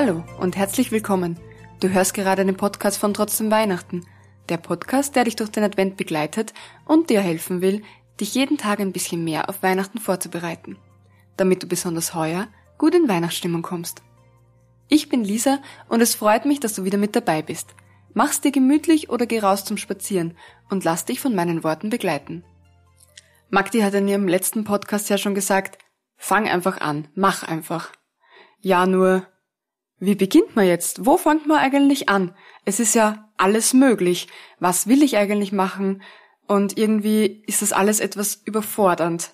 Hallo und herzlich willkommen. Du hörst gerade den Podcast von Trotzdem Weihnachten. Der Podcast, der dich durch den Advent begleitet und dir helfen will, dich jeden Tag ein bisschen mehr auf Weihnachten vorzubereiten. Damit du besonders heuer gut in Weihnachtsstimmung kommst. Ich bin Lisa und es freut mich, dass du wieder mit dabei bist. Mach's dir gemütlich oder geh raus zum Spazieren und lass dich von meinen Worten begleiten. Magdi hat in ihrem letzten Podcast ja schon gesagt, fang einfach an, mach einfach. Ja, nur, wie beginnt man jetzt? Wo fängt man eigentlich an? Es ist ja alles möglich. Was will ich eigentlich machen? Und irgendwie ist das alles etwas überfordernd.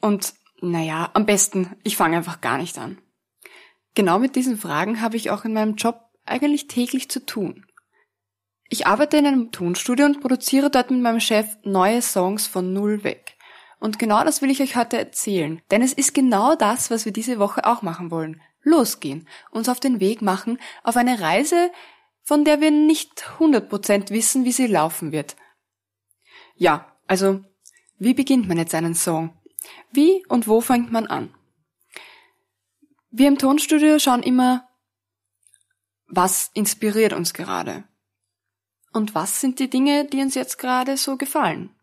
Und naja, am besten, ich fange einfach gar nicht an. Genau mit diesen Fragen habe ich auch in meinem Job eigentlich täglich zu tun. Ich arbeite in einem Tonstudio und produziere dort mit meinem Chef neue Songs von Null weg. Und genau das will ich euch heute erzählen, denn es ist genau das, was wir diese Woche auch machen wollen losgehen, uns auf den Weg machen, auf eine Reise, von der wir nicht 100% wissen, wie sie laufen wird. Ja, also, wie beginnt man jetzt einen Song? Wie und wo fängt man an? Wir im Tonstudio schauen immer, was inspiriert uns gerade? Und was sind die Dinge, die uns jetzt gerade so gefallen?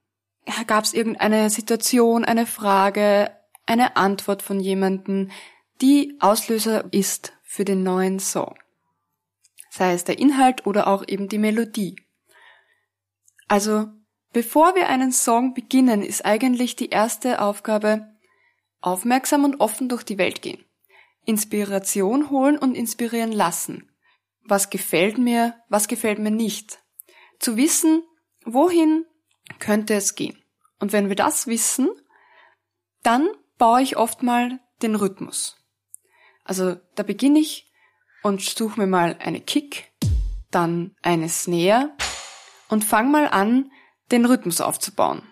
Gab es irgendeine Situation, eine Frage, eine Antwort von jemandem, die Auslöser ist für den neuen Song. Sei es der Inhalt oder auch eben die Melodie. Also, bevor wir einen Song beginnen, ist eigentlich die erste Aufgabe aufmerksam und offen durch die Welt gehen. Inspiration holen und inspirieren lassen. Was gefällt mir, was gefällt mir nicht. Zu wissen, wohin könnte es gehen. Und wenn wir das wissen, dann baue ich oft mal den Rhythmus. Also da beginne ich und suche mir mal eine Kick, dann eine Snare und fang mal an, den Rhythmus aufzubauen.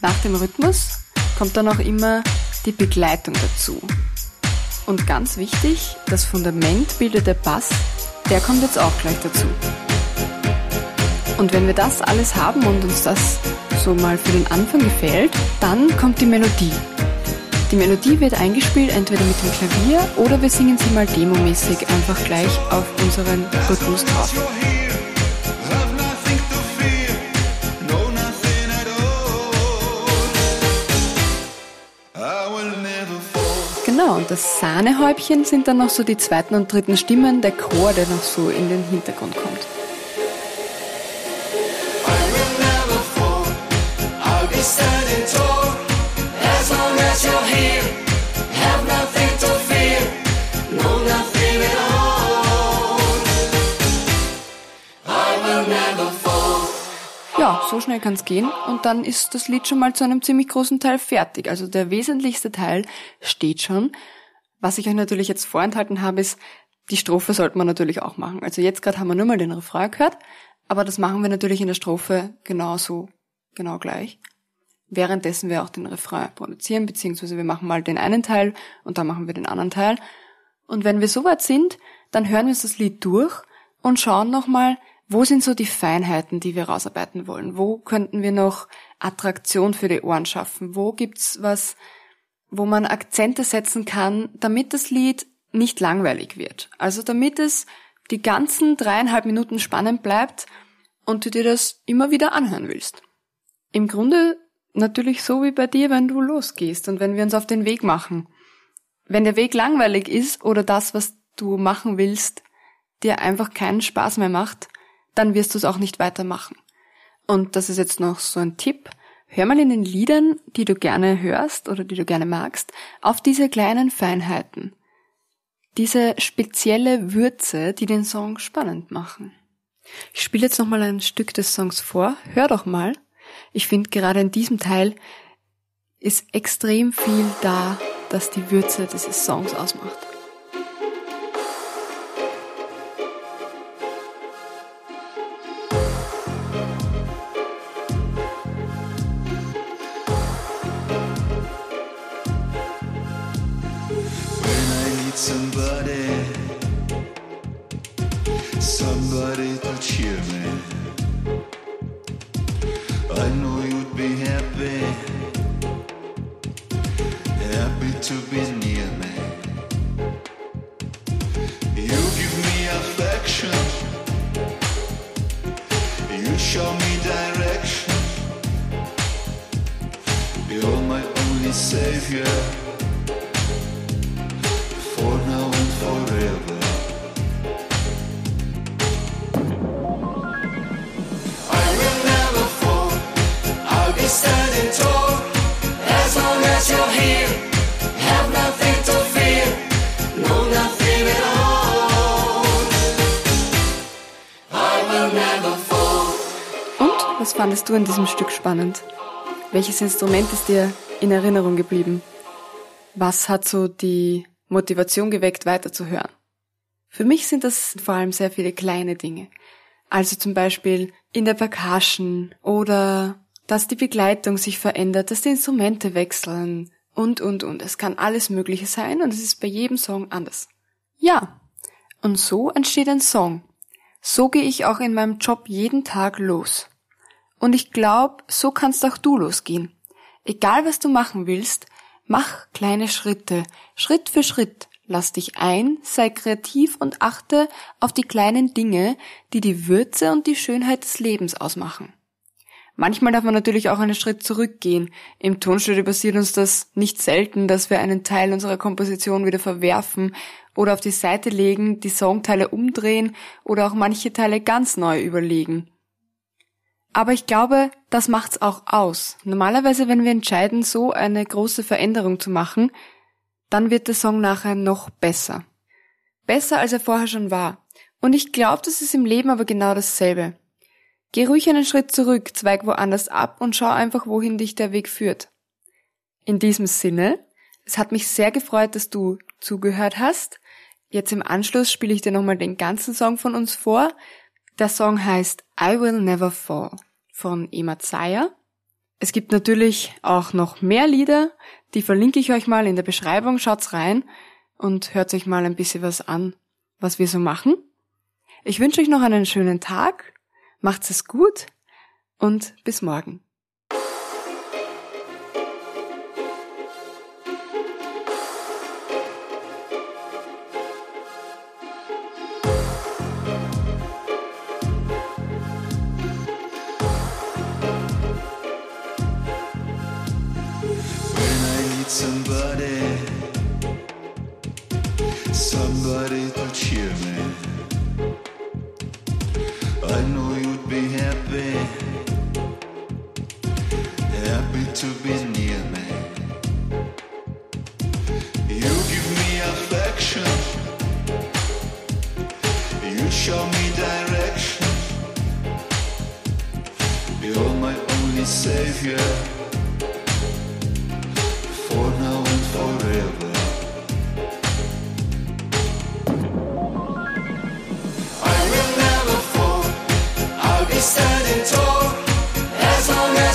Nach dem Rhythmus kommt dann auch immer die Begleitung dazu. Und ganz wichtig, das Fundament bildet der Bass, der kommt jetzt auch gleich dazu. Und wenn wir das alles haben und uns das so mal für den Anfang gefällt, dann kommt die Melodie. Die Melodie wird eingespielt entweder mit dem Klavier oder wir singen sie mal demomäßig einfach gleich auf unseren Rhythmus drauf. Genau, und das Sahnehäubchen sind dann noch so die zweiten und dritten Stimmen, der Chor, der noch so in den Hintergrund kommt. Schnell kann's gehen und dann ist das Lied schon mal zu einem ziemlich großen Teil fertig. Also der wesentlichste Teil steht schon. Was ich euch natürlich jetzt vorenthalten habe, ist, die Strophe sollte man natürlich auch machen. Also jetzt gerade haben wir nur mal den Refrain gehört, aber das machen wir natürlich in der Strophe genauso, genau gleich. Währenddessen wir auch den Refrain produzieren, beziehungsweise wir machen mal den einen Teil und dann machen wir den anderen Teil. Und wenn wir soweit sind, dann hören wir uns das Lied durch und schauen nochmal, wo sind so die Feinheiten, die wir rausarbeiten wollen? Wo könnten wir noch Attraktion für die Ohren schaffen? Wo gibt's was, wo man Akzente setzen kann, damit das Lied nicht langweilig wird? Also damit es die ganzen dreieinhalb Minuten spannend bleibt und du dir das immer wieder anhören willst. Im Grunde natürlich so wie bei dir, wenn du losgehst und wenn wir uns auf den Weg machen. Wenn der Weg langweilig ist oder das, was du machen willst, dir einfach keinen Spaß mehr macht, dann wirst du es auch nicht weitermachen. Und das ist jetzt noch so ein Tipp. Hör mal in den Liedern, die du gerne hörst oder die du gerne magst, auf diese kleinen Feinheiten. Diese spezielle Würze, die den Song spannend machen. Ich spiele jetzt nochmal ein Stück des Songs vor. Hör doch mal. Ich finde gerade in diesem Teil ist extrem viel da, das die Würze dieses Songs ausmacht. Fandest du in diesem Stück spannend? Welches Instrument ist dir in Erinnerung geblieben? Was hat so die Motivation geweckt, weiterzuhören? Für mich sind das vor allem sehr viele kleine Dinge. Also zum Beispiel in der Percussion oder dass die Begleitung sich verändert, dass die Instrumente wechseln und, und, und. Es kann alles Mögliche sein und es ist bei jedem Song anders. Ja, und so entsteht ein Song. So gehe ich auch in meinem Job jeden Tag los. Und ich glaube, so kannst auch du losgehen. Egal was du machen willst, mach kleine Schritte, Schritt für Schritt. Lass dich ein, sei kreativ und achte auf die kleinen Dinge, die die Würze und die Schönheit des Lebens ausmachen. Manchmal darf man natürlich auch einen Schritt zurückgehen. Im Tonstudio passiert uns das nicht selten, dass wir einen Teil unserer Komposition wieder verwerfen oder auf die Seite legen, die Songteile umdrehen oder auch manche Teile ganz neu überlegen. Aber ich glaube, das macht's auch aus. Normalerweise, wenn wir entscheiden, so eine große Veränderung zu machen, dann wird der Song nachher noch besser. Besser, als er vorher schon war. Und ich glaube, das ist im Leben aber genau dasselbe. Geh ruhig einen Schritt zurück, zweig woanders ab und schau einfach, wohin dich der Weg führt. In diesem Sinne, es hat mich sehr gefreut, dass du zugehört hast. Jetzt im Anschluss spiele ich dir nochmal den ganzen Song von uns vor. Der Song heißt I Will Never Fall von Emma Zeyer. Es gibt natürlich auch noch mehr Lieder, die verlinke ich euch mal in der Beschreibung. Schaut's rein und hört euch mal ein bisschen was an, was wir so machen. Ich wünsche euch noch einen schönen Tag, macht's es gut und bis morgen. Somebody to cheer me. I know you'd be happy, happy to be near me. You give me affection, you show me direction. You're my only savior for now and forever.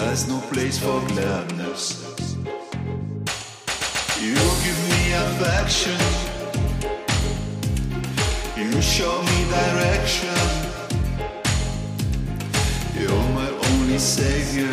has no place for gladness. You give me affection, you show me direction. You're my only savior